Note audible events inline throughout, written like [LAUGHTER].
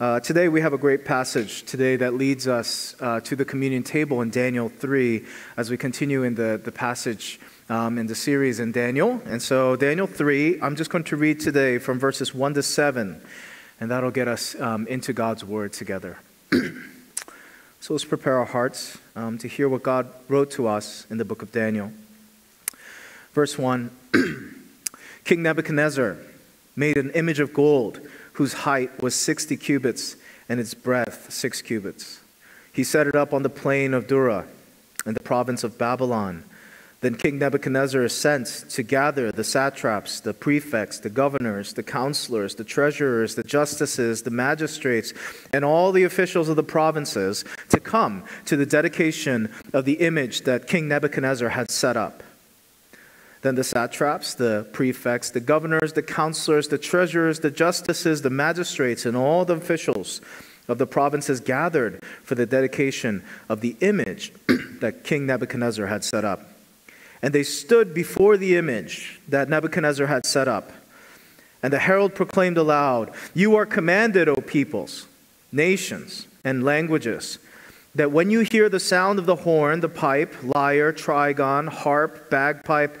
Uh, today we have a great passage today that leads us uh, to the communion table in Daniel 3 as we continue in the, the passage um, in the series in Daniel. And so, Daniel 3, I'm just going to read today from verses 1 to 7, and that'll get us um, into God's word together. [CLEARS THROAT] so, let's prepare our hearts um, to hear what God wrote to us in the book of Daniel. Verse 1 [CLEARS THROAT] King Nebuchadnezzar made an image of gold whose height was 60 cubits and its breadth 6 cubits. He set it up on the plain of Dura in the province of Babylon. Then King Nebuchadnezzar sent to gather the satraps, the prefects, the governors, the counselors, the treasurers, the justices, the magistrates, and all the officials of the provinces to come to the dedication of the image that King Nebuchadnezzar had set up. Then the satraps, the prefects, the governors, the counselors, the treasurers, the justices, the magistrates, and all the officials of the provinces gathered for the dedication of the image [CLEARS THROAT] that King Nebuchadnezzar had set up. And they stood before the image that Nebuchadnezzar had set up. And the herald proclaimed aloud, You are commanded, O peoples, nations, and languages that when you hear the sound of the horn, the pipe, lyre, trigon, harp, bagpipe,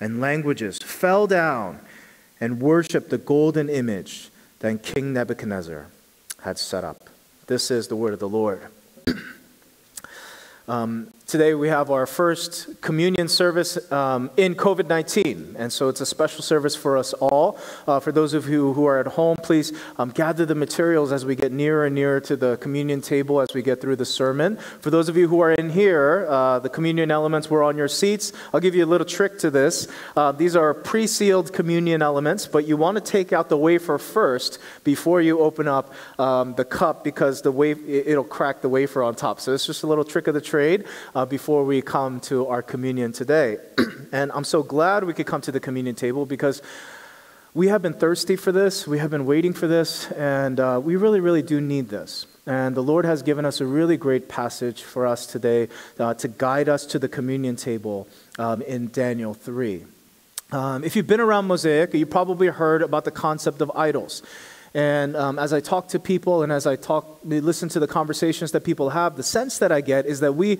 and languages fell down and worshiped the golden image that King Nebuchadnezzar had set up. This is the word of the Lord. [CLEARS THROAT] um, Today we have our first communion service um, in COVID 19, and so it's a special service for us all. Uh, for those of you who are at home, please um, gather the materials as we get nearer and nearer to the communion table as we get through the sermon. For those of you who are in here, uh, the communion elements were on your seats. I'll give you a little trick to this. Uh, these are pre sealed communion elements, but you want to take out the wafer first before you open up um, the cup because the waf- it'll crack the wafer on top. So it's just a little trick of the trade uh, before we come to our communion today. [CLEARS THROAT] and I'm so glad we could come to the communion table because we have been thirsty for this, we have been waiting for this, and uh, we really, really do need this. And the Lord has given us a really great passage for us today uh, to guide us to the communion table um, in Daniel 3. Um, if you've been around Mosaic, you probably heard about the concept of idols. And um, as I talk to people and as I talk, listen to the conversations that people have, the sense that I get is that we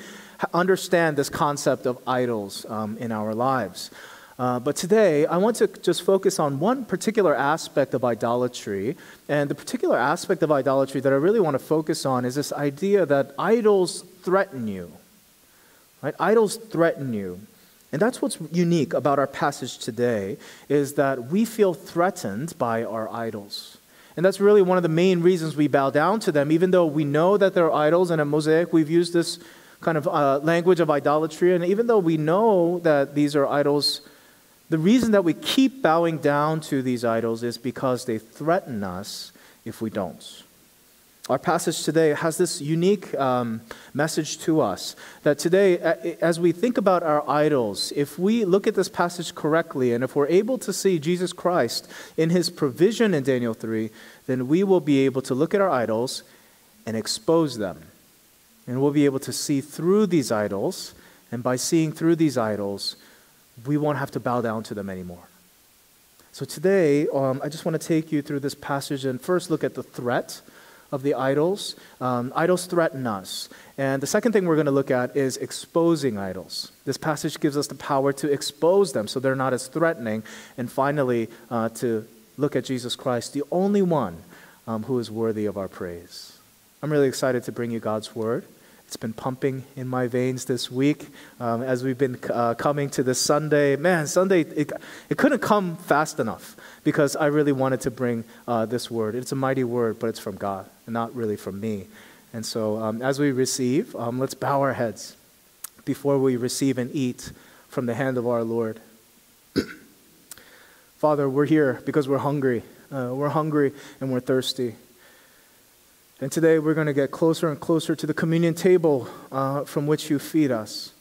understand this concept of idols um, in our lives. Uh, but today, I want to just focus on one particular aspect of idolatry. And the particular aspect of idolatry that I really want to focus on is this idea that idols threaten you. Right? Idols threaten you. And that's what's unique about our passage today is that we feel threatened by our idols. And that's really one of the main reasons we bow down to them, even though we know that they're idols. And at Mosaic, we've used this kind of uh, language of idolatry. And even though we know that these are idols, the reason that we keep bowing down to these idols is because they threaten us if we don't. Our passage today has this unique um, message to us that today, as we think about our idols, if we look at this passage correctly and if we're able to see Jesus Christ in his provision in Daniel 3, then we will be able to look at our idols and expose them. And we'll be able to see through these idols. And by seeing through these idols, we won't have to bow down to them anymore. So today, um, I just want to take you through this passage and first look at the threat of the idols. Um, idols threaten us. And the second thing we're going to look at is exposing idols. This passage gives us the power to expose them so they're not as threatening. And finally, uh, to look at Jesus Christ, the only one um, who is worthy of our praise. I'm really excited to bring you God's word. It's been pumping in my veins this week um, as we've been uh, coming to this Sunday. Man, Sunday, it, it couldn't come fast enough because I really wanted to bring uh, this word. It's a mighty word, but it's from God not really from me. And so um, as we receive, um, let's bow our heads before we receive and eat from the hand of our Lord. [CLEARS THROAT] Father, we're here because we're hungry. Uh, we're hungry and we're thirsty. And today we're going to get closer and closer to the communion table uh, from which you feed us.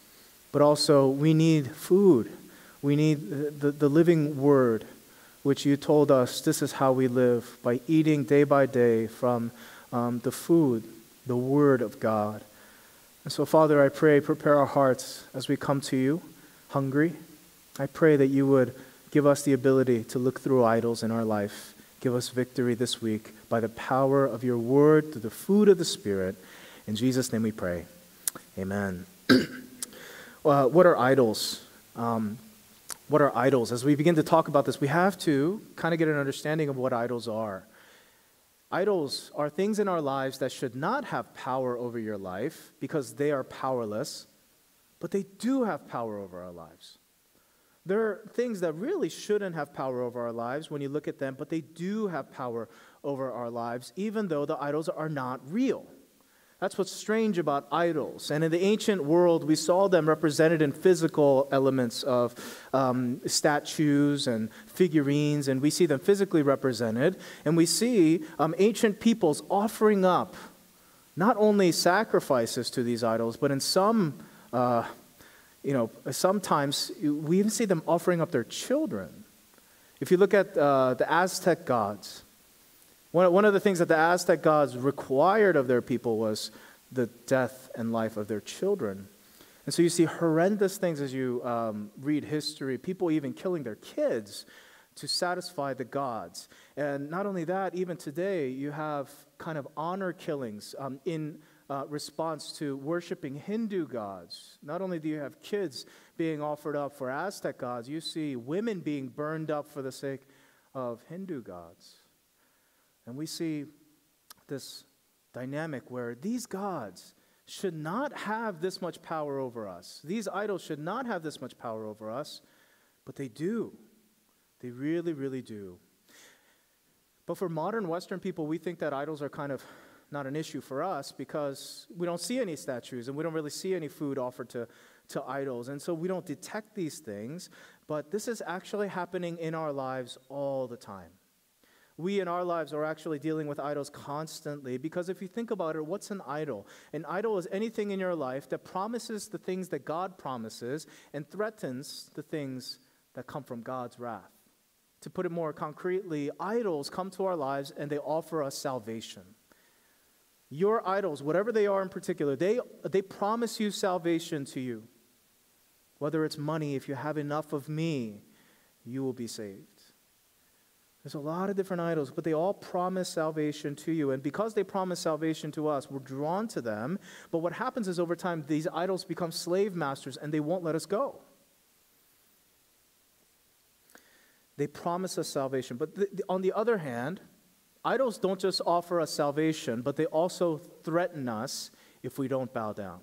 But also, we need food. We need the, the, living word, which you told us this is how we live by eating day by day from um, the food, the word of God. And so, Father, I pray, prepare our hearts as we come to you hungry. I pray that you would give us the ability to look through idols in our life. Give us victory this week by the power of your word through the food of the Spirit. In Jesus' name we pray. Amen. well, [CLEARS THROAT] what are idols? Um, what are idols? As we begin to talk about this, we have to kind of get an understanding of what idols are. Idols are things in our lives that should not have power over your life because they are powerless, but they do have power over our lives. There are things that really shouldn't have power over our lives when you look at them, but they do have power over our lives, even though the idols are not real. That's what's strange about idols. And in the ancient world, we saw them represented in physical elements of um, statues and figurines, and we see them physically represented. And we see um, ancient peoples offering up not only sacrifices to these idols, but in some, uh, you know, sometimes we even see them offering up their children. If you look at uh, the Aztec gods, one, one of the things that the Aztec gods required of their people was the death and life of their children. And so you see horrendous things as you um, read history, people even killing their kids to satisfy the gods. And not only that, even today, you have kind of honor killings um, in uh, response to worshiping Hindu gods. Not only do you have kids being offered up for Aztec gods, you see women being burned up for the sake of Hindu gods. And we see this dynamic where these gods should not have this much power over us. These idols should not have this much power over us, but they do. They really, really do. But for modern Western people, we think that idols are kind of not an issue for us because we don't see any statues and we don't really see any food offered to, to idols. And so we don't detect these things, but this is actually happening in our lives all the time we in our lives are actually dealing with idols constantly because if you think about it, what's an idol? An idol is anything in your life that promises the things that God promises and threatens the things that come from God's wrath. To put it more concretely, idols come to our lives and they offer us salvation. Your idols, whatever they are in particular, they, they promise you salvation to you. Whether it's money, if you have enough of me, you will be saved. There's a lot of different idols, but they all promise salvation to you. And because they promise salvation to us, we're drawn to them. But what happens is over time, these idols become slave masters and they won't let us go. They promise us salvation. But th- on the other hand, idols don't just offer us salvation, but they also threaten us if we don't bow down.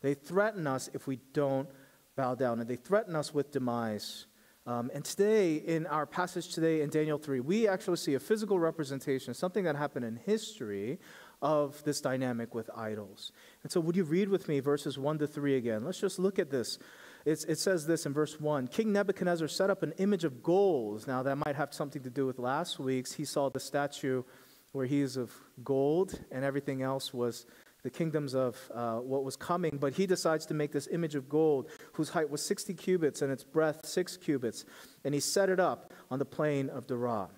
They threaten us if we don't bow down, and they threaten us with demise. Um, and today, in our passage today in Daniel 3, we actually see a physical representation, something that happened in history of this dynamic with idols. And so, would you read with me verses 1 to 3 again? Let's just look at this. It's, it says this in verse 1 King Nebuchadnezzar set up an image of gold. Now, that might have something to do with last week's. He saw the statue where he is of gold, and everything else was the kingdoms of uh, what was coming, but he decides to make this image of gold whose height was 60 cubits and its breadth 6 cubits, and he set it up on the plain of Dura.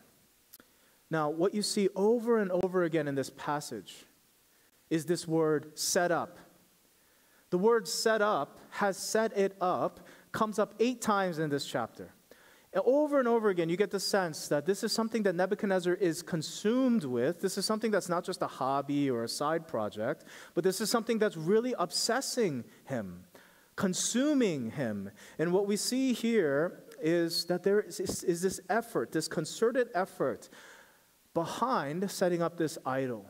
Now, what you see over and over again in this passage is this word set up. The word set up has set it up comes up eight times in this chapter. Over and over again, you get the sense that this is something that Nebuchadnezzar is consumed with. This is something that's not just a hobby or a side project, but this is something that's really obsessing him, consuming him. And what we see here is that there is, is, is this effort, this concerted effort behind setting up this idol.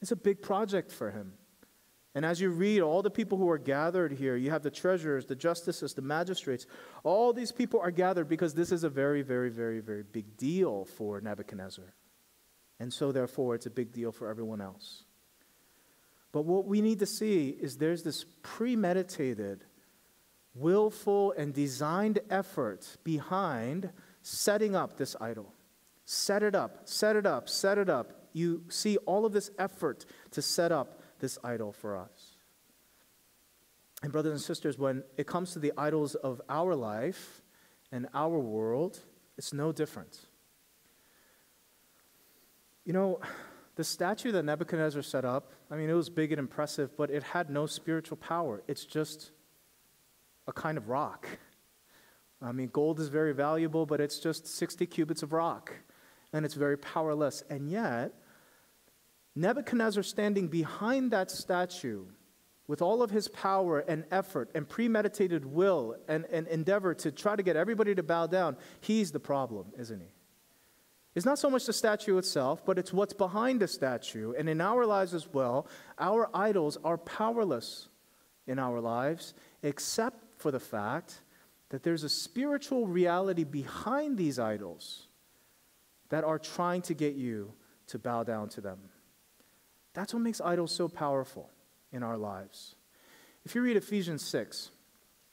It's a big project for him. And as you read all the people who are gathered here, you have the treasurers, the justices, the magistrates. All these people are gathered because this is a very, very, very, very big deal for Nebuchadnezzar. And so, therefore, it's a big deal for everyone else. But what we need to see is there's this premeditated, willful, and designed effort behind setting up this idol. Set it up, set it up, set it up, you see all of this effort to set up this idol for us. And, brothers and sisters, when it comes to the idols of our life and our world, it's no different. You know, the statue that Nebuchadnezzar set up, I mean, it was big and impressive, but it had no spiritual power. It's just a kind of rock. I mean, gold is very valuable, but it's just 60 cubits of rock, and it's very powerless. And yet, Nebuchadnezzar standing behind that statue with all of his power and effort and premeditated will and, and endeavor to try to get everybody to bow down, he's the problem, isn't he? It's not so much the statue itself, but it's what's behind the statue. And in our lives as well, our idols are powerless in our lives, except for the fact that there's a spiritual reality behind these idols that are trying to get you to bow down to them. That's what makes idols so powerful in our lives. If you read Ephesians 6,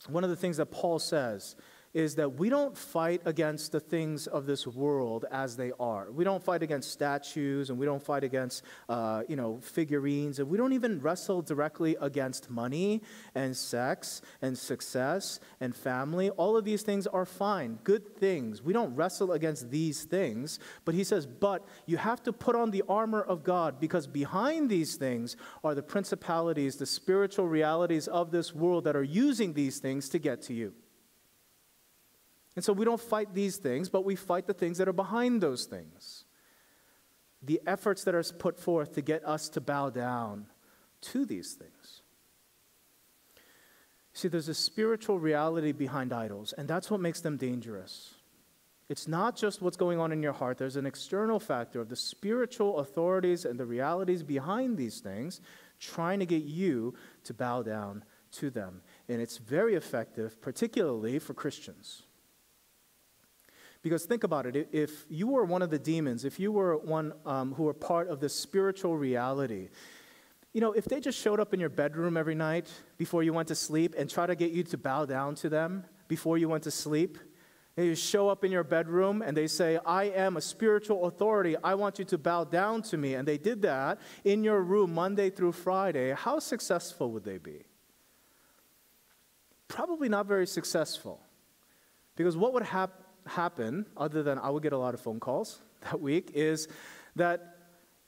one of the things that Paul says is that we don't fight against the things of this world as they are. We don't fight against statues and we don't fight against, uh, you know, figurines and we don't even wrestle directly against money and sex and success and family. All of these things are fine, good things. We don't wrestle against these things. But he says, but you have to put on the armor of God because behind these things are the principalities, the spiritual realities of this world that are using these things to get to you. And so we don't fight these things, but we fight the things that are behind those things. The efforts that are put forth to get us to bow down to these things. See, there's a spiritual reality behind idols, and that's what makes them dangerous. It's not just what's going on in your heart, there's an external factor of the spiritual authorities and the realities behind these things trying to get you to bow down to them. And it's very effective, particularly for Christians. Because think about it if you were one of the demons, if you were one um, who were part of this spiritual reality, you know, if they just showed up in your bedroom every night before you went to sleep and try to get you to bow down to them before you went to sleep, they just show up in your bedroom and they say, I am a spiritual authority. I want you to bow down to me. And they did that in your room Monday through Friday. How successful would they be? Probably not very successful. Because what would happen? Happen, other than I would get a lot of phone calls [LAUGHS] that week, is that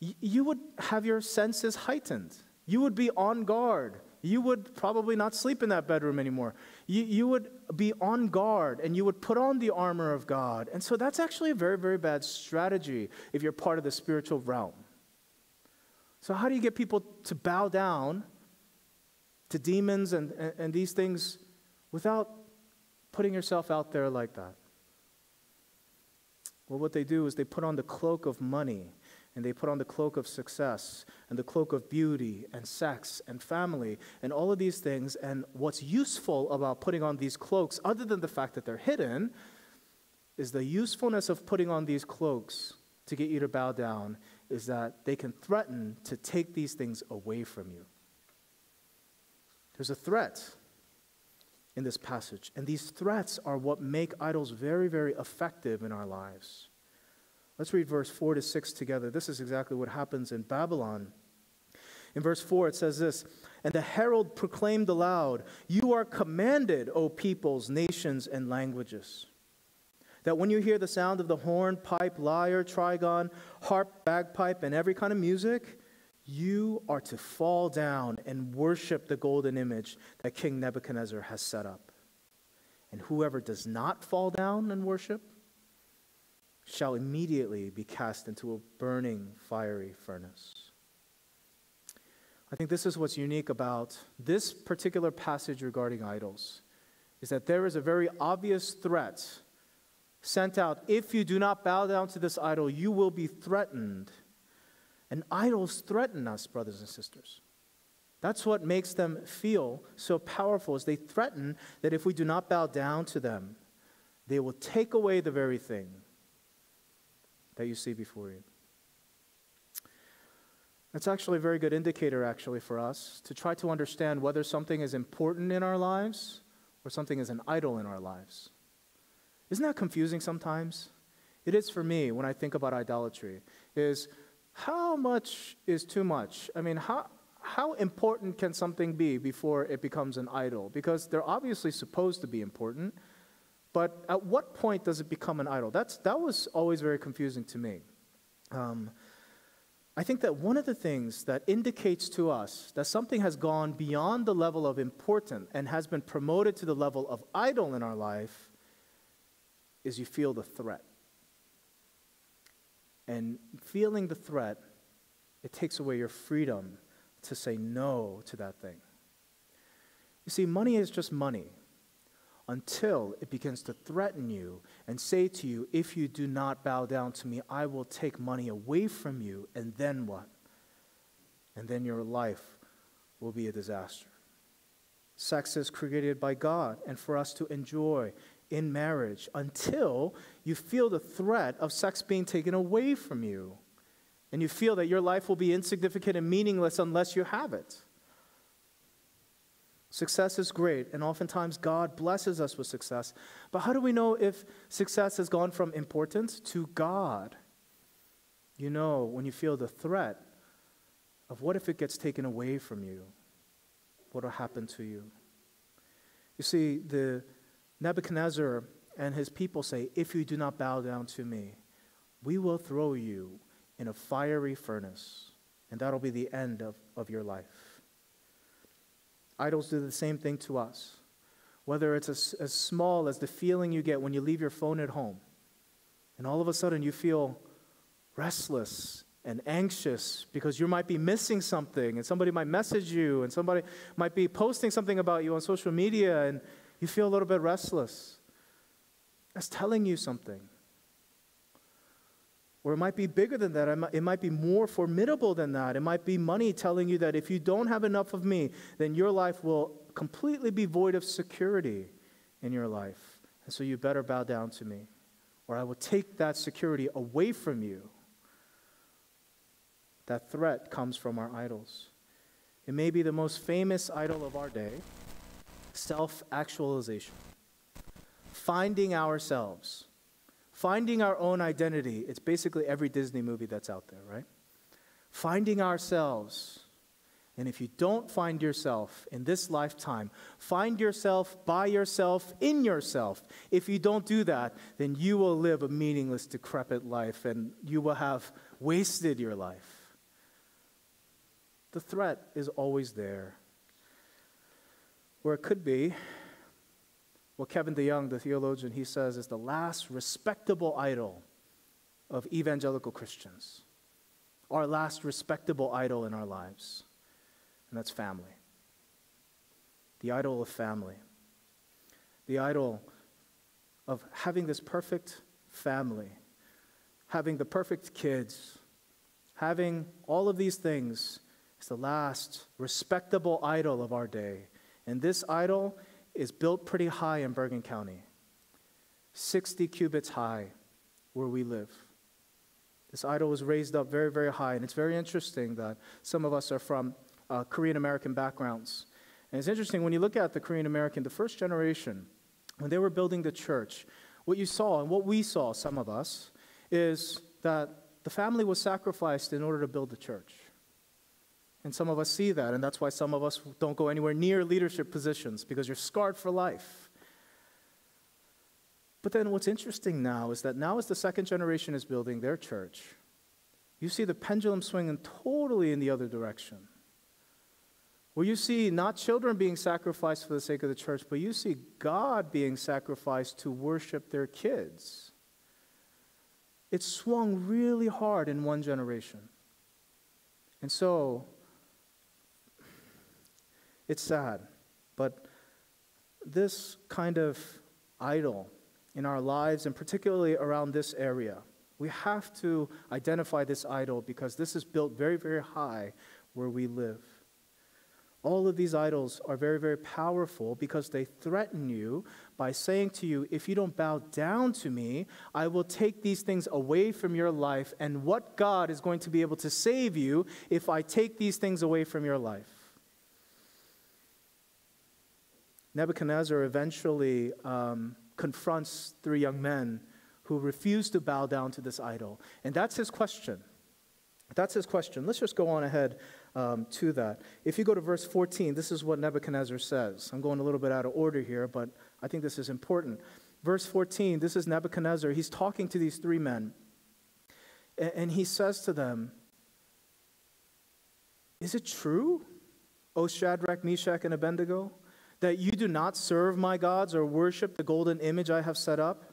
y- you would have your senses heightened. You would be on guard. You would probably not sleep in that bedroom anymore. You, you would be on guard and you would put on the armor of God. And so that's actually a very, very bad strategy if you're part of the spiritual realm. So, how do you get people to bow down to demons and, and, and these things without putting yourself out there like that? Well, what they do is they put on the cloak of money and they put on the cloak of success and the cloak of beauty and sex and family and all of these things. And what's useful about putting on these cloaks, other than the fact that they're hidden, is the usefulness of putting on these cloaks to get you to bow down is that they can threaten to take these things away from you. There's a threat in this passage. And these threats are what make idols very, very effective in our lives. Let's read verse 4 to 6 together. This is exactly what happens in Babylon. In verse 4, it says this And the herald proclaimed aloud, You are commanded, O peoples, nations, and languages, that when you hear the sound of the horn, pipe, lyre, trigon, harp, bagpipe, and every kind of music, you are to fall down and worship the golden image that King Nebuchadnezzar has set up. And whoever does not fall down and worship shall immediately be cast into a burning fiery furnace. I think this is what's unique about this particular passage regarding idols is that there is a very obvious threat sent out if you do not bow down to this idol you will be threatened and idols threaten us, brothers and sisters. That's what makes them feel so powerful is they threaten that if we do not bow down to them, they will take away the very thing that you see before you. That's actually a very good indicator actually for us to try to understand whether something is important in our lives or something is an idol in our lives. Isn't that confusing sometimes? It is for me when I think about idolatry. Is how much is too much? I mean, how, how important can something be before it becomes an idol? Because they're obviously supposed to be important, but at what point does it become an idol? That's, that was always very confusing to me. Um, I think that one of the things that indicates to us that something has gone beyond the level of important and has been promoted to the level of idol in our life is you feel the threat. And feeling the threat, it takes away your freedom to say no to that thing. You see, money is just money until it begins to threaten you and say to you, If you do not bow down to me, I will take money away from you. And then what? And then your life will be a disaster. Sex is created by God and for us to enjoy in marriage until you feel the threat of sex being taken away from you and you feel that your life will be insignificant and meaningless unless you have it. Success is great, and oftentimes God blesses us with success. But how do we know if success has gone from importance to God? You know when you feel the threat of what if it gets taken away from you? What will happen to you? You see, the Nebuchadnezzar and his people say, If you do not bow down to me, we will throw you in a fiery furnace, and that'll be the end of, of your life. Idols do the same thing to us. Whether it's as, as small as the feeling you get when you leave your phone at home, and all of a sudden you feel restless and anxious because you might be missing something, and somebody might message you, and somebody might be posting something about you on social media, and you feel a little bit restless. That's telling you something. Or it might be bigger than that. It might be more formidable than that. It might be money telling you that if you don't have enough of me, then your life will completely be void of security in your life. And so you better bow down to me, or I will take that security away from you. That threat comes from our idols. It may be the most famous idol of our day self actualization, finding ourselves Finding our own identity, it's basically every Disney movie that's out there, right? Finding ourselves. And if you don't find yourself in this lifetime, find yourself by yourself in yourself. If you don't do that, then you will live a meaningless, decrepit life and you will have wasted your life. The threat is always there. Where it could be what Kevin DeYoung, the theologian, he says is the last respectable idol of evangelical Christians. Our last respectable idol in our lives. And that's family. The idol of family. The idol of having this perfect family, having the perfect kids, having all of these things is the last respectable idol of our day. And this idol is built pretty high in Bergen County, 60 cubits high where we live. This idol was raised up very, very high, and it's very interesting that some of us are from uh, Korean American backgrounds. And it's interesting when you look at the Korean American, the first generation, when they were building the church, what you saw and what we saw, some of us, is that the family was sacrificed in order to build the church. And some of us see that, and that's why some of us don't go anywhere near leadership positions because you're scarred for life. But then what's interesting now is that now, as the second generation is building their church, you see the pendulum swinging totally in the other direction. Where you see not children being sacrificed for the sake of the church, but you see God being sacrificed to worship their kids. It swung really hard in one generation. And so, it's sad, but this kind of idol in our lives, and particularly around this area, we have to identify this idol because this is built very, very high where we live. All of these idols are very, very powerful because they threaten you by saying to you, If you don't bow down to me, I will take these things away from your life. And what God is going to be able to save you if I take these things away from your life? Nebuchadnezzar eventually um, confronts three young men who refuse to bow down to this idol. And that's his question. That's his question. Let's just go on ahead um, to that. If you go to verse 14, this is what Nebuchadnezzar says. I'm going a little bit out of order here, but I think this is important. Verse 14, this is Nebuchadnezzar. He's talking to these three men. And he says to them, Is it true, O Shadrach, Meshach, and Abednego, that you do not serve my gods or worship the golden image I have set up?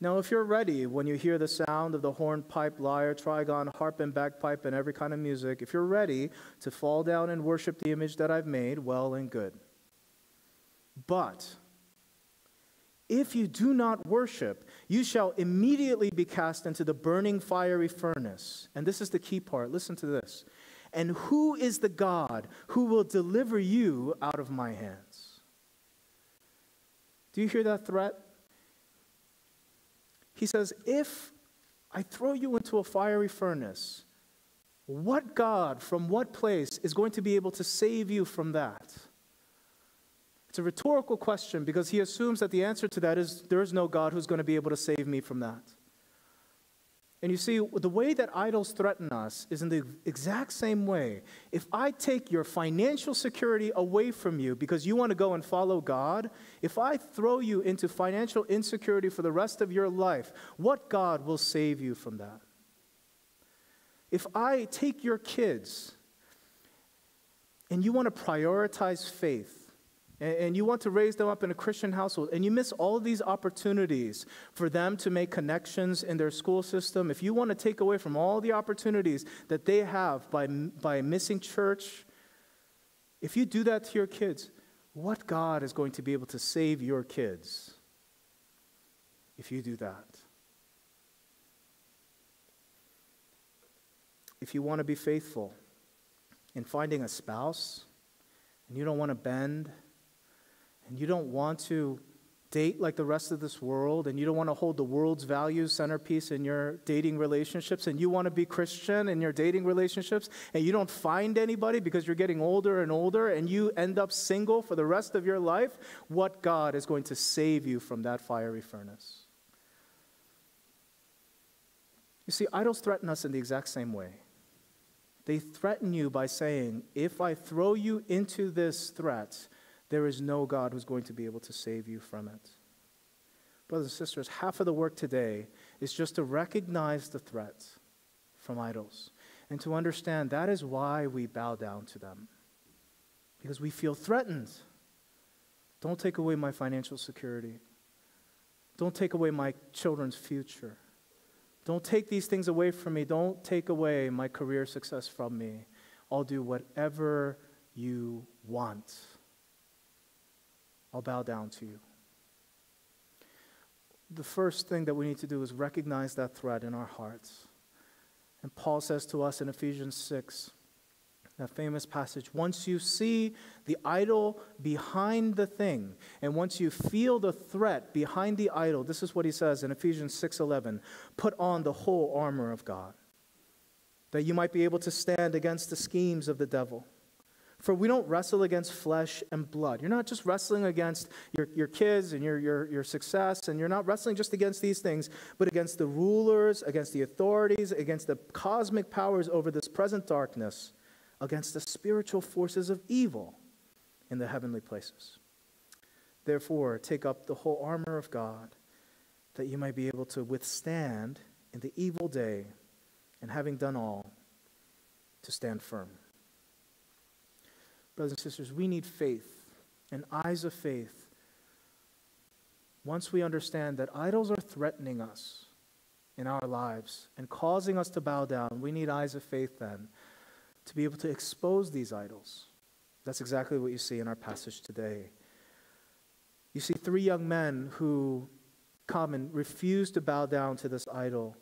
Now, if you're ready when you hear the sound of the horn, pipe, lyre, trigon, harp, and bagpipe, and every kind of music, if you're ready to fall down and worship the image that I've made, well and good. But if you do not worship, you shall immediately be cast into the burning fiery furnace. And this is the key part. Listen to this. And who is the God who will deliver you out of my hands? Do you hear that threat? He says, If I throw you into a fiery furnace, what God from what place is going to be able to save you from that? It's a rhetorical question because he assumes that the answer to that is there is no God who's going to be able to save me from that. And you see, the way that idols threaten us is in the exact same way. If I take your financial security away from you because you want to go and follow God, if I throw you into financial insecurity for the rest of your life, what God will save you from that? If I take your kids and you want to prioritize faith, and you want to raise them up in a Christian household, and you miss all these opportunities for them to make connections in their school system, if you want to take away from all the opportunities that they have by, by missing church, if you do that to your kids, what God is going to be able to save your kids if you do that? If you want to be faithful in finding a spouse, and you don't want to bend, and you don't want to date like the rest of this world, and you don't want to hold the world's values centerpiece in your dating relationships, and you want to be Christian in your dating relationships, and you don't find anybody because you're getting older and older, and you end up single for the rest of your life, what God is going to save you from that fiery furnace? You see, idols threaten us in the exact same way. They threaten you by saying, if I throw you into this threat, there is no God who's going to be able to save you from it. Brothers and sisters, half of the work today is just to recognize the threats from idols and to understand that is why we bow down to them. Because we feel threatened. Don't take away my financial security. Don't take away my children's future. Don't take these things away from me. Don't take away my career success from me. I'll do whatever you want. I'll bow down to you. The first thing that we need to do is recognize that threat in our hearts. And Paul says to us in Ephesians 6, that famous passage once you see the idol behind the thing and once you feel the threat behind the idol this is what he says in ephesians 6.11 put on the whole armor of god that you might be able to stand against the schemes of the devil for we don't wrestle against flesh and blood. You're not just wrestling against your, your kids and your, your, your success, and you're not wrestling just against these things, but against the rulers, against the authorities, against the cosmic powers over this present darkness, against the spiritual forces of evil in the heavenly places. Therefore, take up the whole armor of God, that you might be able to withstand in the evil day, and having done all, to stand firm. Brothers and sisters, we need faith and eyes of faith. Once we understand that idols are threatening us in our lives and causing us to bow down, we need eyes of faith then to be able to expose these idols. That's exactly what you see in our passage today. You see three young men who come and refuse to bow down to this idol.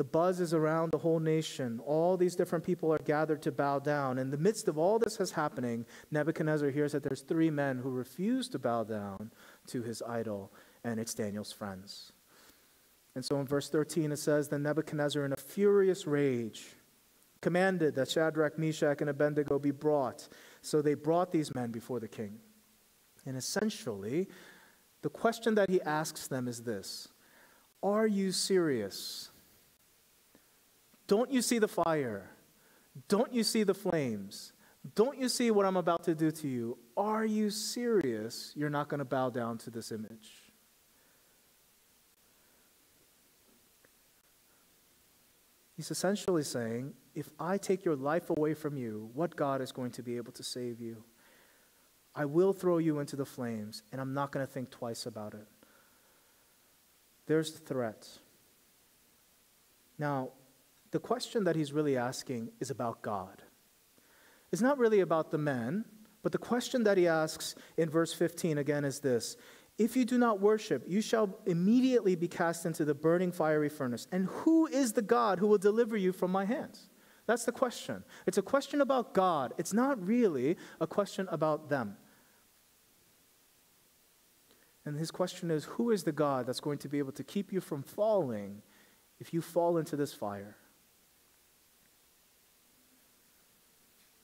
The buzz is around the whole nation. All these different people are gathered to bow down. In the midst of all this is happening, Nebuchadnezzar hears that there's three men who refuse to bow down to his idol, and it's Daniel's friends. And so in verse 13 it says, Then Nebuchadnezzar, in a furious rage, commanded that Shadrach, Meshach, and Abednego be brought. So they brought these men before the king. And essentially, the question that he asks them is this Are you serious? Don't you see the fire? Don't you see the flames? Don't you see what I'm about to do to you? Are you serious? You're not going to bow down to this image. He's essentially saying, if I take your life away from you, what God is going to be able to save you? I will throw you into the flames, and I'm not going to think twice about it. There's the threat. Now, the question that he's really asking is about God. It's not really about the men, but the question that he asks in verse 15 again is this If you do not worship, you shall immediately be cast into the burning fiery furnace. And who is the God who will deliver you from my hands? That's the question. It's a question about God. It's not really a question about them. And his question is Who is the God that's going to be able to keep you from falling if you fall into this fire?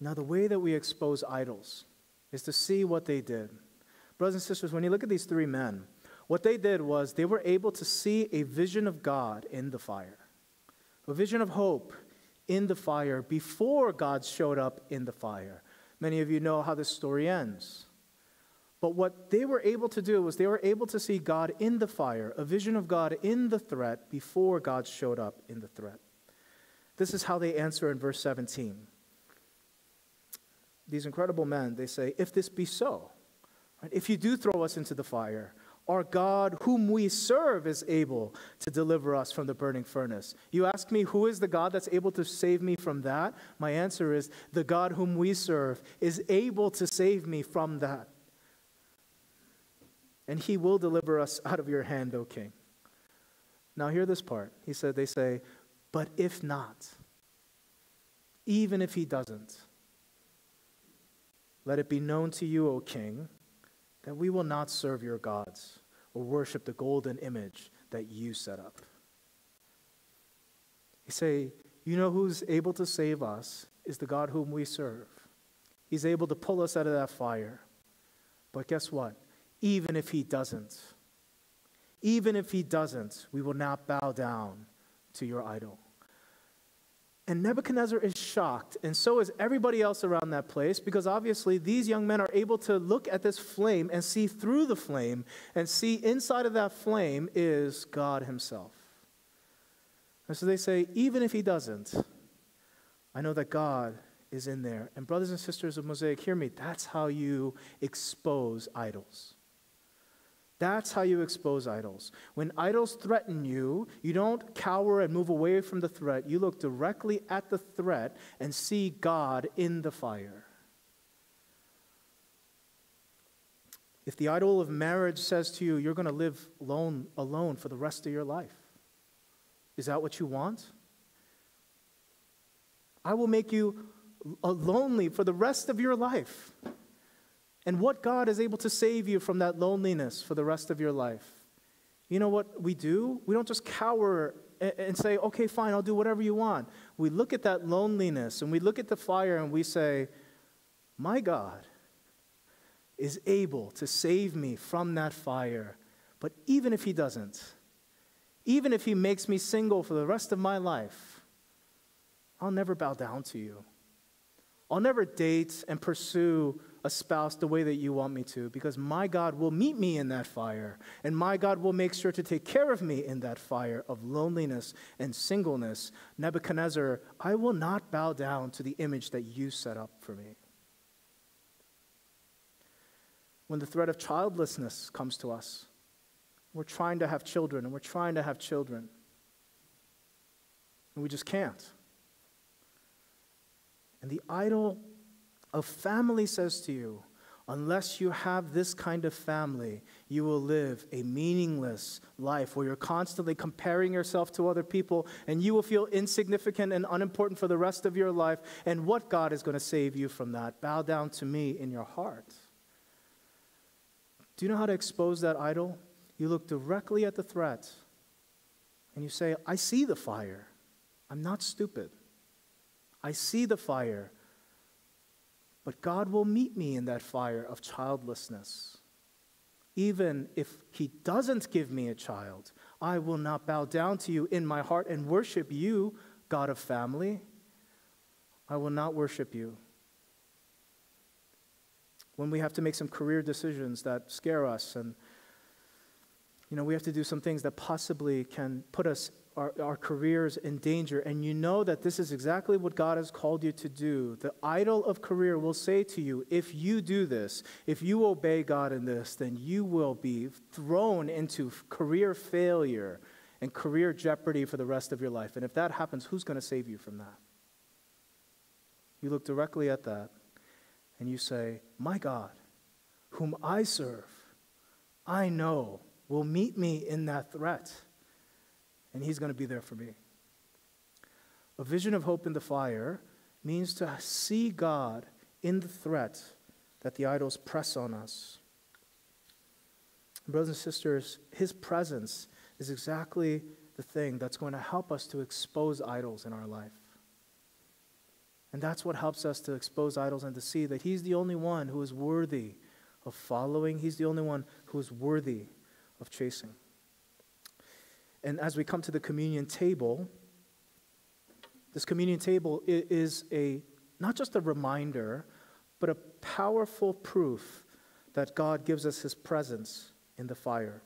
Now, the way that we expose idols is to see what they did. Brothers and sisters, when you look at these three men, what they did was they were able to see a vision of God in the fire, a vision of hope in the fire before God showed up in the fire. Many of you know how this story ends. But what they were able to do was they were able to see God in the fire, a vision of God in the threat before God showed up in the threat. This is how they answer in verse 17 these incredible men, they say, If this be so, right, if you do throw us into the fire, our God, whom we serve, is able to deliver us from the burning furnace. You ask me, who is the God that's able to save me from that? My answer is, the God whom we serve is able to save me from that. And he will deliver us out of your hand, O king. Now, hear this part. He said, They say, but if not, even if he doesn't, let it be known to you, O king, that we will not serve your gods or worship the golden image that you set up. You say, You know who's able to save us is the God whom we serve. He's able to pull us out of that fire. But guess what? Even if he doesn't, even if he doesn't, we will not bow down to your idol. And Nebuchadnezzar is shocked, and so is everybody else around that place, because obviously these young men are able to look at this flame and see through the flame and see inside of that flame is God Himself. And so they say, even if He doesn't, I know that God is in there. And, brothers and sisters of Mosaic, hear me, that's how you expose idols. That's how you expose idols. When idols threaten you, you don't cower and move away from the threat. You look directly at the threat and see God in the fire. If the idol of marriage says to you, you're going to live alone, alone for the rest of your life, is that what you want? I will make you lonely for the rest of your life and what God is able to save you from that loneliness for the rest of your life. You know what we do? We don't just cower and say, okay, fine, I'll do whatever you want. We look at that loneliness and we look at the fire and we say, my God is able to save me from that fire. But even if He doesn't, even if He makes me single for the rest of my life, I'll never bow down to you. I'll never date and pursue a spouse the way that you want me to because my God will meet me in that fire and my God will make sure to take care of me in that fire of loneliness and singleness. Nebuchadnezzar, I will not bow down to the image that you set up for me. When the threat of childlessness comes to us, we're trying to have children and we're trying to have children, and we just can't. And the idol of family says to you, unless you have this kind of family, you will live a meaningless life where you're constantly comparing yourself to other people and you will feel insignificant and unimportant for the rest of your life. And what God is going to save you from that? Bow down to me in your heart. Do you know how to expose that idol? You look directly at the threat and you say, I see the fire. I'm not stupid. I see the fire. But God will meet me in that fire of childlessness. Even if He doesn't give me a child, I will not bow down to you in my heart and worship you, God of family, I will not worship you. When we have to make some career decisions that scare us and you know, we have to do some things that possibly can put us, our, our careers in danger. And you know that this is exactly what God has called you to do. The idol of career will say to you, if you do this, if you obey God in this, then you will be thrown into career failure and career jeopardy for the rest of your life. And if that happens, who's going to save you from that? You look directly at that and you say, My God, whom I serve, I know will meet me in that threat, and He's going to be there for me. A vision of hope in the fire means to see God in the threat that the idols press on us. Brothers and sisters, His presence is exactly the thing that's going to help us to expose idols in our life. And that's what helps us to expose idols and to see that He's the only one who is worthy of following. He's the only one who is worthy of chasing. And as we come to the communion table, this communion table is a not just a reminder, but a powerful proof that God gives us his presence in the fire.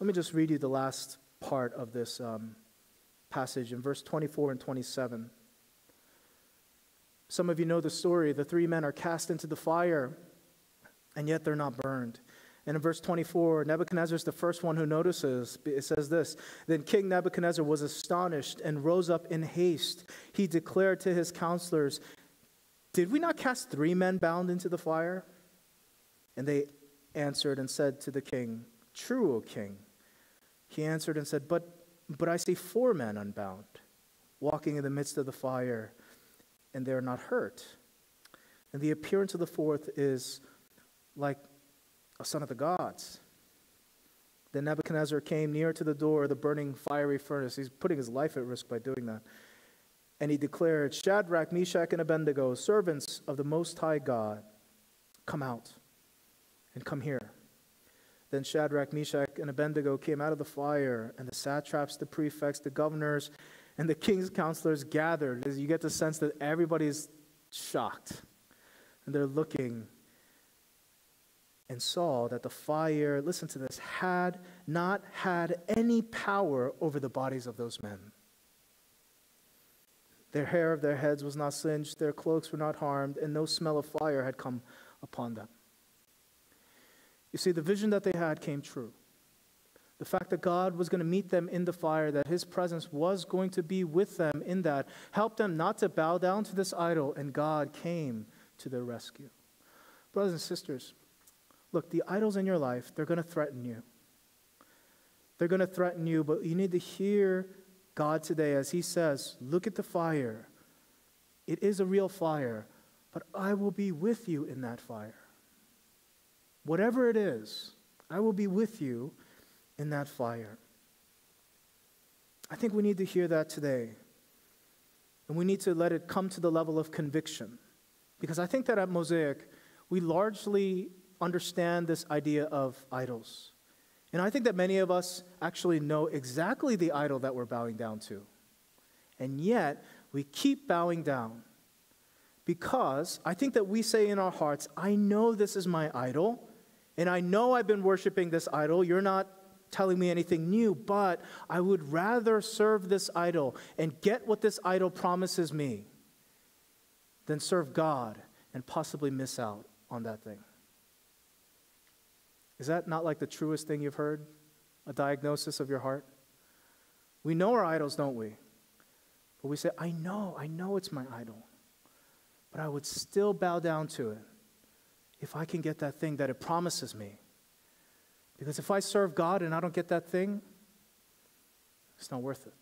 Let me just read you the last part of this um, passage in verse 24 and 27. Some of you know the story. The three men are cast into the fire, and yet they're not burned. And in verse 24, Nebuchadnezzar is the first one who notices. It says this Then King Nebuchadnezzar was astonished and rose up in haste. He declared to his counselors, Did we not cast three men bound into the fire? And they answered and said to the king, True, O king. He answered and said, But, but I see four men unbound, walking in the midst of the fire, and they are not hurt. And the appearance of the fourth is like a son of the gods. Then Nebuchadnezzar came near to the door of the burning fiery furnace. He's putting his life at risk by doing that. And he declared, Shadrach, Meshach, and Abednego, servants of the Most High God, come out and come here. Then Shadrach, Meshach, and Abednego came out of the fire, and the satraps, the prefects, the governors, and the king's counselors gathered. You get the sense that everybody's shocked, and they're looking and saw that the fire, listen to this, had not had any power over the bodies of those men. Their hair of their heads was not singed, their cloaks were not harmed, and no smell of fire had come upon them. You see, the vision that they had came true. The fact that God was going to meet them in the fire, that His presence was going to be with them in that, helped them not to bow down to this idol, and God came to their rescue. Brothers and sisters, Look, the idols in your life, they're going to threaten you. They're going to threaten you, but you need to hear God today as He says, Look at the fire. It is a real fire, but I will be with you in that fire. Whatever it is, I will be with you in that fire. I think we need to hear that today. And we need to let it come to the level of conviction. Because I think that at Mosaic, we largely understand this idea of idols. And I think that many of us actually know exactly the idol that we're bowing down to. And yet, we keep bowing down because I think that we say in our hearts, I know this is my idol, and I know I've been worshiping this idol. You're not telling me anything new, but I would rather serve this idol and get what this idol promises me than serve God and possibly miss out on that thing. Is that not like the truest thing you've heard? A diagnosis of your heart? We know our idols, don't we? But we say, I know, I know it's my idol. But I would still bow down to it if I can get that thing that it promises me. Because if I serve God and I don't get that thing, it's not worth it.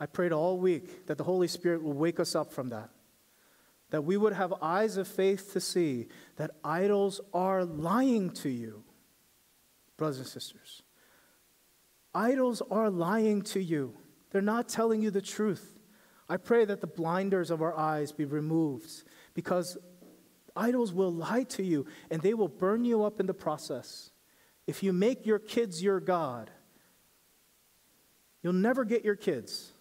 I prayed all week that the Holy Spirit will wake us up from that that we would have eyes of faith to see that idols are lying to you, brothers and sisters. Idols are lying to you, they're not telling you the truth. I pray that the blinders of our eyes be removed because idols will lie to you and they will burn you up in the process. If you make your kids your God, You'll never get your kids.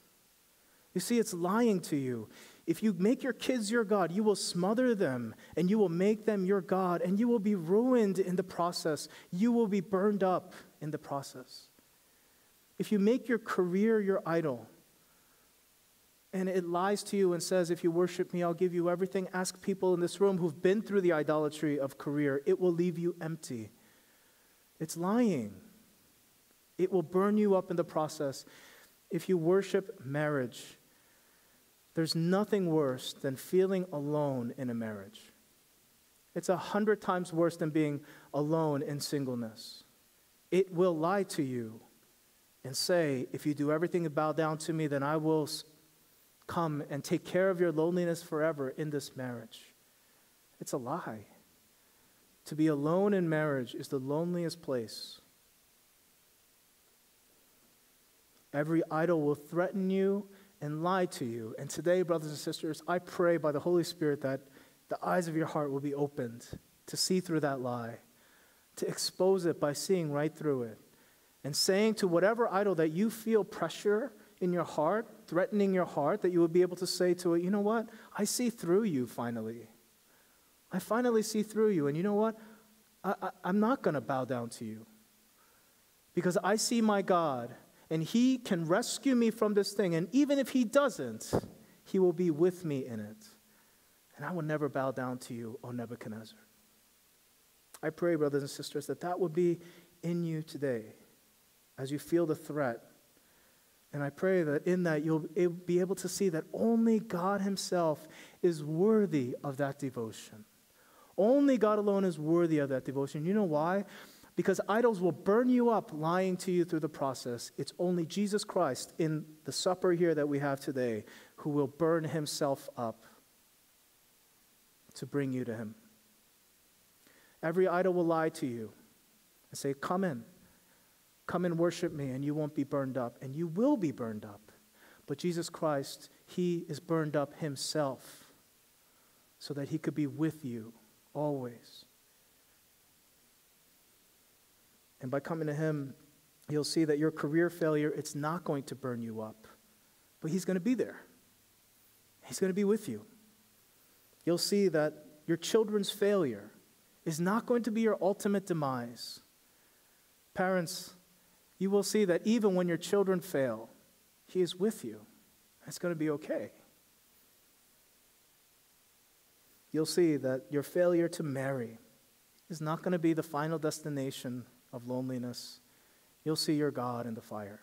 You see, it's lying to you. If you make your kids your God, you will smother them and you will make them your God, and you will be ruined in the process. You will be burned up in the process. If you make your career your idol, and it lies to you and says, If you worship me, I'll give you everything. Ask people in this room who've been through the idolatry of career. It will leave you empty. It's lying. It will burn you up in the process. If you worship marriage, there's nothing worse than feeling alone in a marriage. It's a hundred times worse than being alone in singleness. It will lie to you and say, If you do everything and bow down to me, then I will come and take care of your loneliness forever in this marriage. It's a lie. To be alone in marriage is the loneliest place. Every idol will threaten you and lie to you. And today, brothers and sisters, I pray by the Holy Spirit that the eyes of your heart will be opened to see through that lie, to expose it by seeing right through it, and saying to whatever idol that you feel pressure in your heart, threatening your heart, that you will be able to say to it, you know what? I see through you finally. I finally see through you. And you know what? I, am not going to bow down to you. Because I see my God, and He can rescue me from this thing. And even if He doesn't, He will be with me in it. And I will never bow down to you, O Nebuchadnezzar. I pray, brothers and sisters, that that would be in you today as you feel the threat and I pray that in that you'll be able to see that only God Himself is worthy of that devotion. Only God alone is worthy of that devotion. You know why? Because idols will burn you up lying to you through the process. It's only Jesus Christ in the supper here that we have today who will burn Himself up to bring you to Him. Every idol will lie to you and say, Come in. Come and worship me, and you won't be burned up, and you will be burned up. But Jesus Christ, He is burned up Himself so that He could be with you always. And by coming to Him, you'll see that your career failure, it's not going to burn you up, but He's going to be there. He's going to be with you. You'll see that your children's failure is not going to be your ultimate demise. Parents, you will see that even when your children fail, He is with you. It's going to be okay. You'll see that your failure to marry is not going to be the final destination of loneliness. You'll see your God in the fire.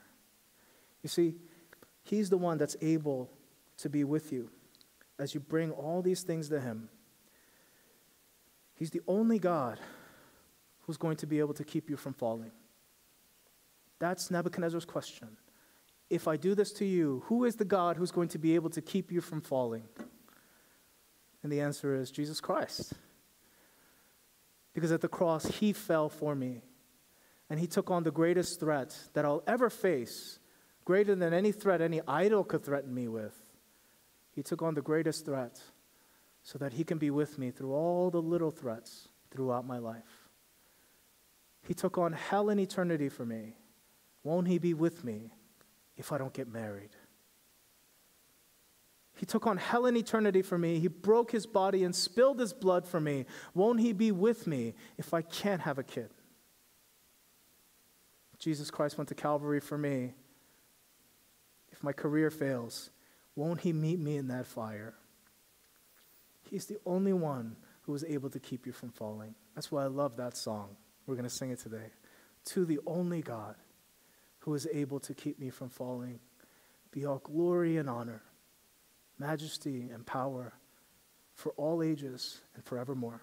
You see, He's the one that's able to be with you as you bring all these things to Him. He's the only God who's going to be able to keep you from falling. That's Nebuchadnezzar's question. If I do this to you, who is the God who's going to be able to keep you from falling? And the answer is Jesus Christ. Because at the cross, he fell for me. And he took on the greatest threat that I'll ever face, greater than any threat any idol could threaten me with. He took on the greatest threat so that he can be with me through all the little threats throughout my life. He took on hell and eternity for me won't he be with me if I don't get married? He took on hell and eternity for me. He broke his body and spilled his blood for me. Won't he be with me if I can't have a kid? Jesus Christ went to Calvary for me. If my career fails, won't he meet me in that fire? He's the only one who is able to keep you from falling. That's why I love that song. We're going to sing it today. To the only God who is able to keep me from falling. Be all glory and honor, majesty and power for all ages and forevermore.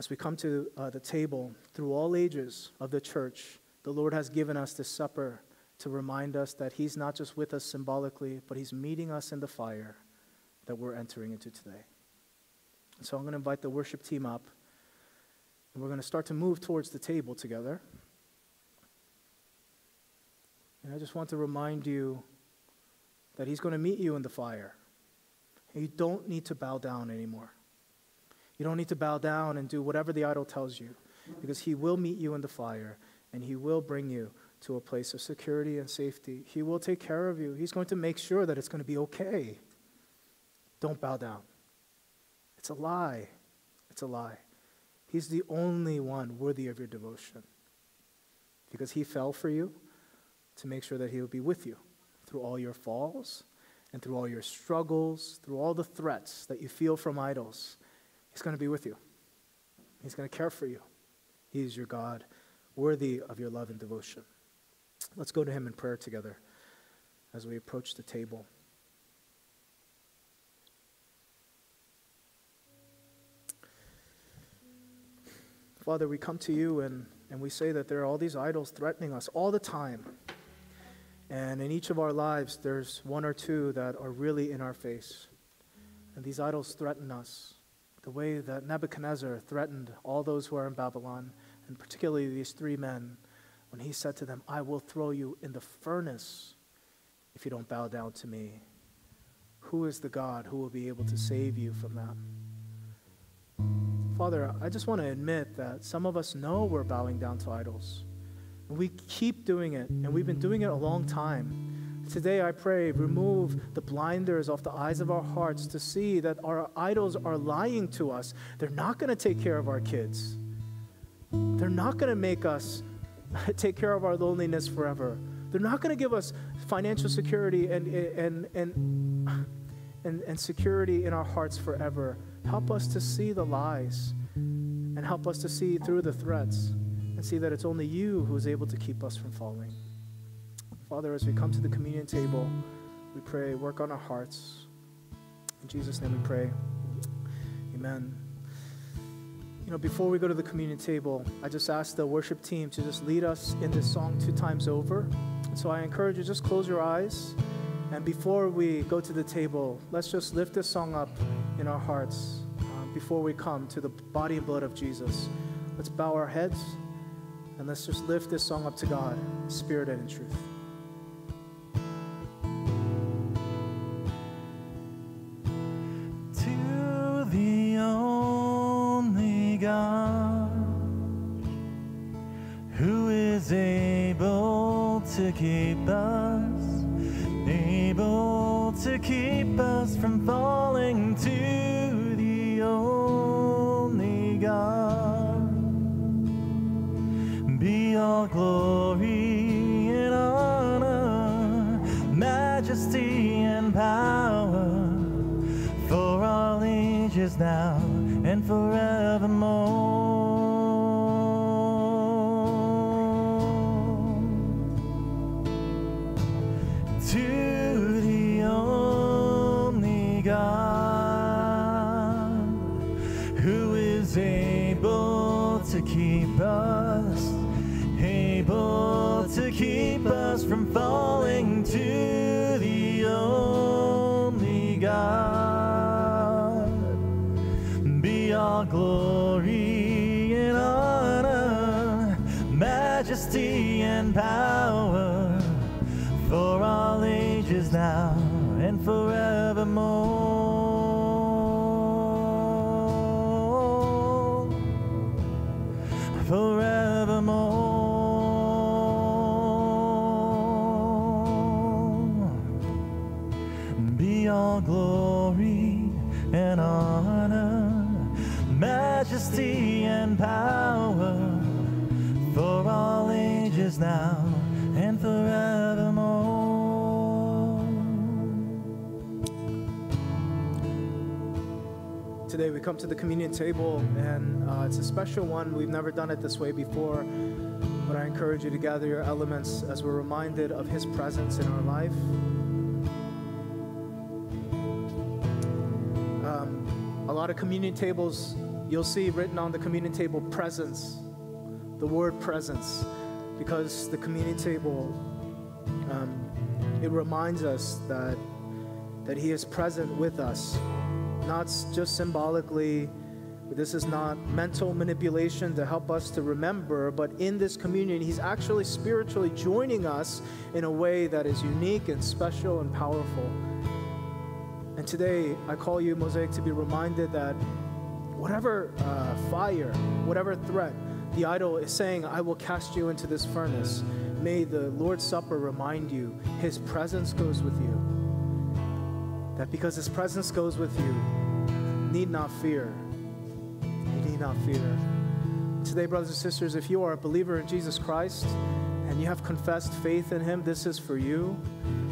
As we come to uh, the table, through all ages of the church, the Lord has given us this supper to remind us that He's not just with us symbolically, but He's meeting us in the fire that we're entering into today. And so I'm going to invite the worship team up, and we're going to start to move towards the table together. And I just want to remind you that He's going to meet you in the fire. You don't need to bow down anymore. You don't need to bow down and do whatever the idol tells you, because He will meet you in the fire and He will bring you to a place of security and safety. He will take care of you. He's going to make sure that it's going to be okay. Don't bow down. It's a lie. It's a lie. He's the only one worthy of your devotion because he fell for you to make sure that he will be with you through all your falls and through all your struggles, through all the threats that you feel from idols. He's going to be with you. He's going to care for you. He is your God, worthy of your love and devotion. Let's go to him in prayer together as we approach the table. Father, we come to you and, and we say that there are all these idols threatening us all the time. And in each of our lives, there's one or two that are really in our face. And these idols threaten us the way that Nebuchadnezzar threatened all those who are in Babylon, and particularly these three men, when he said to them, I will throw you in the furnace if you don't bow down to me. Who is the God who will be able to save you from that? Father, I just want to admit that some of us know we're bowing down to idols. And we keep doing it, and we've been doing it a long time. Today, I pray, remove the blinders off the eyes of our hearts to see that our idols are lying to us. They're not going to take care of our kids, they're not going to make us [LAUGHS] take care of our loneliness forever. They're not going to give us financial security and, and, and, and, and security in our hearts forever. Help us to see the lies and help us to see through the threats and see that it's only you who is able to keep us from falling. Father, as we come to the communion table, we pray, work on our hearts. In Jesus' name we pray. Amen. You know, before we go to the communion table, I just ask the worship team to just lead us in this song two times over. So I encourage you, just close your eyes. And before we go to the table, let's just lift this song up in our hearts uh, before we come to the body and blood of Jesus. Let's bow our heads and let's just lift this song up to God, spirit and in truth. To keep us able to keep us from falling to the only God. Be all glory now and forevermore. Today we come to the communion table, and uh, it's a special one. We've never done it this way before, but I encourage you to gather your elements as we're reminded of His presence in our life. Um, a lot of communion tables, you'll see written on the communion table presence, the word presence, because the communion table, um, it reminds us that, that He is present with us not just symbolically. This is not mental manipulation to help us to remember, but in this communion, He's actually spiritually joining us in a way that is unique and special and powerful. And today, I call you, Mosaic, to be reminded that whatever uh, fire, whatever threat, the idol is saying, I will cast you into this furnace. may the Lord's Supper remind you His presence goes with you. That because His presence goes with you, need not fear. You need not fear. Today, brothers and sisters, if you are a believer in Jesus Christ and you have confessed faith in Him, this is for you.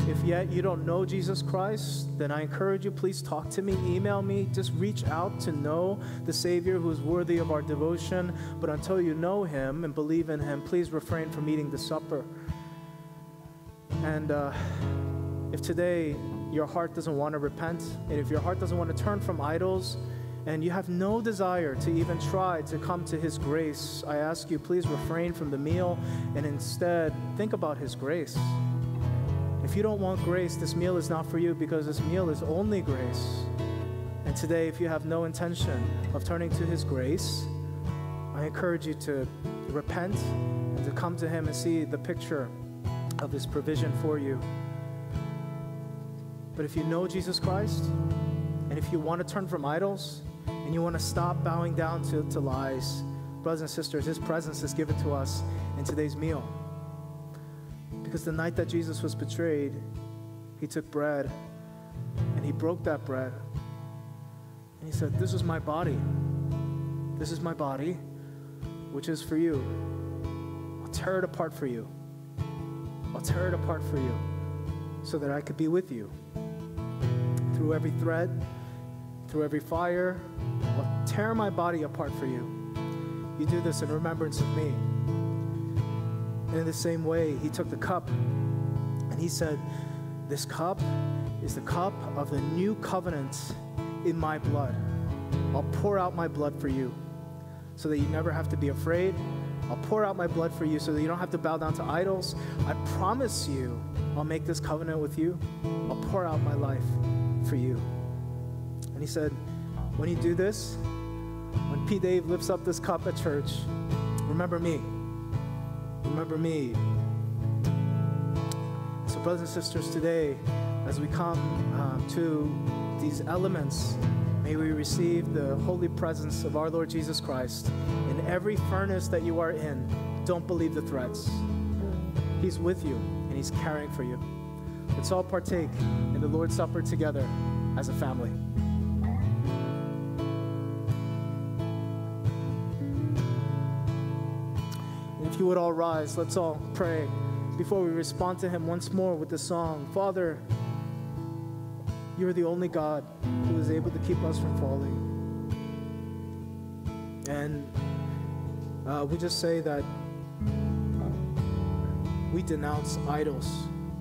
If yet you don't know Jesus Christ, then I encourage you, please talk to me, email me, just reach out to know the Savior who is worthy of our devotion. But until you know Him and believe in Him, please refrain from eating the supper. And uh, if today your heart doesn't want to repent, and if your heart doesn't want to turn from idols, and you have no desire to even try to come to His grace, I ask you, please refrain from the meal and instead think about His grace. If you don't want grace, this meal is not for you because this meal is only grace. And today, if you have no intention of turning to His grace, I encourage you to repent and to come to Him and see the picture of His provision for you. But if you know Jesus Christ, and if you want to turn from idols, and you want to stop bowing down to, to lies, brothers and sisters, His presence is given to us in today's meal. Because the night that Jesus was betrayed, he took bread and he broke that bread. And he said, This is my body. This is my body, which is for you. I'll tear it apart for you. I'll tear it apart for you so that I could be with you. Through every thread, through every fire, tear my body apart for you. You do this in remembrance of me. And in the same way, he took the cup and he said, This cup is the cup of the new covenant in my blood. I'll pour out my blood for you so that you never have to be afraid. I'll pour out my blood for you so that you don't have to bow down to idols. I promise you, I'll make this covenant with you. I'll pour out my life for you. And he said, When you do this, when P. Dave lifts up this cup at church, remember me. Remember me. So, brothers and sisters, today, as we come um, to these elements, may we receive the holy presence of our Lord Jesus Christ. In every furnace that you are in, don't believe the threats. He's with you and He's caring for you. Let's all partake in the Lord's Supper together as a family. You would all rise, let's all pray before we respond to Him once more with the song Father, you are the only God who is able to keep us from falling. And uh, we just say that we denounce idols.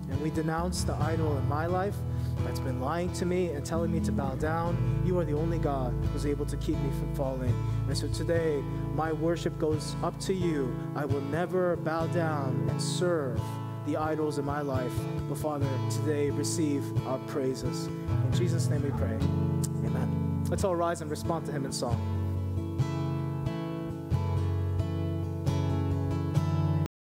And we denounce the idol in my life that's been lying to me and telling me to bow down. You are the only God who's able to keep me from falling. And so today, my worship goes up to you. I will never bow down and serve the idols in my life. But Father, today receive our praises. In Jesus' name we pray. Amen. Let's all rise and respond to him in song.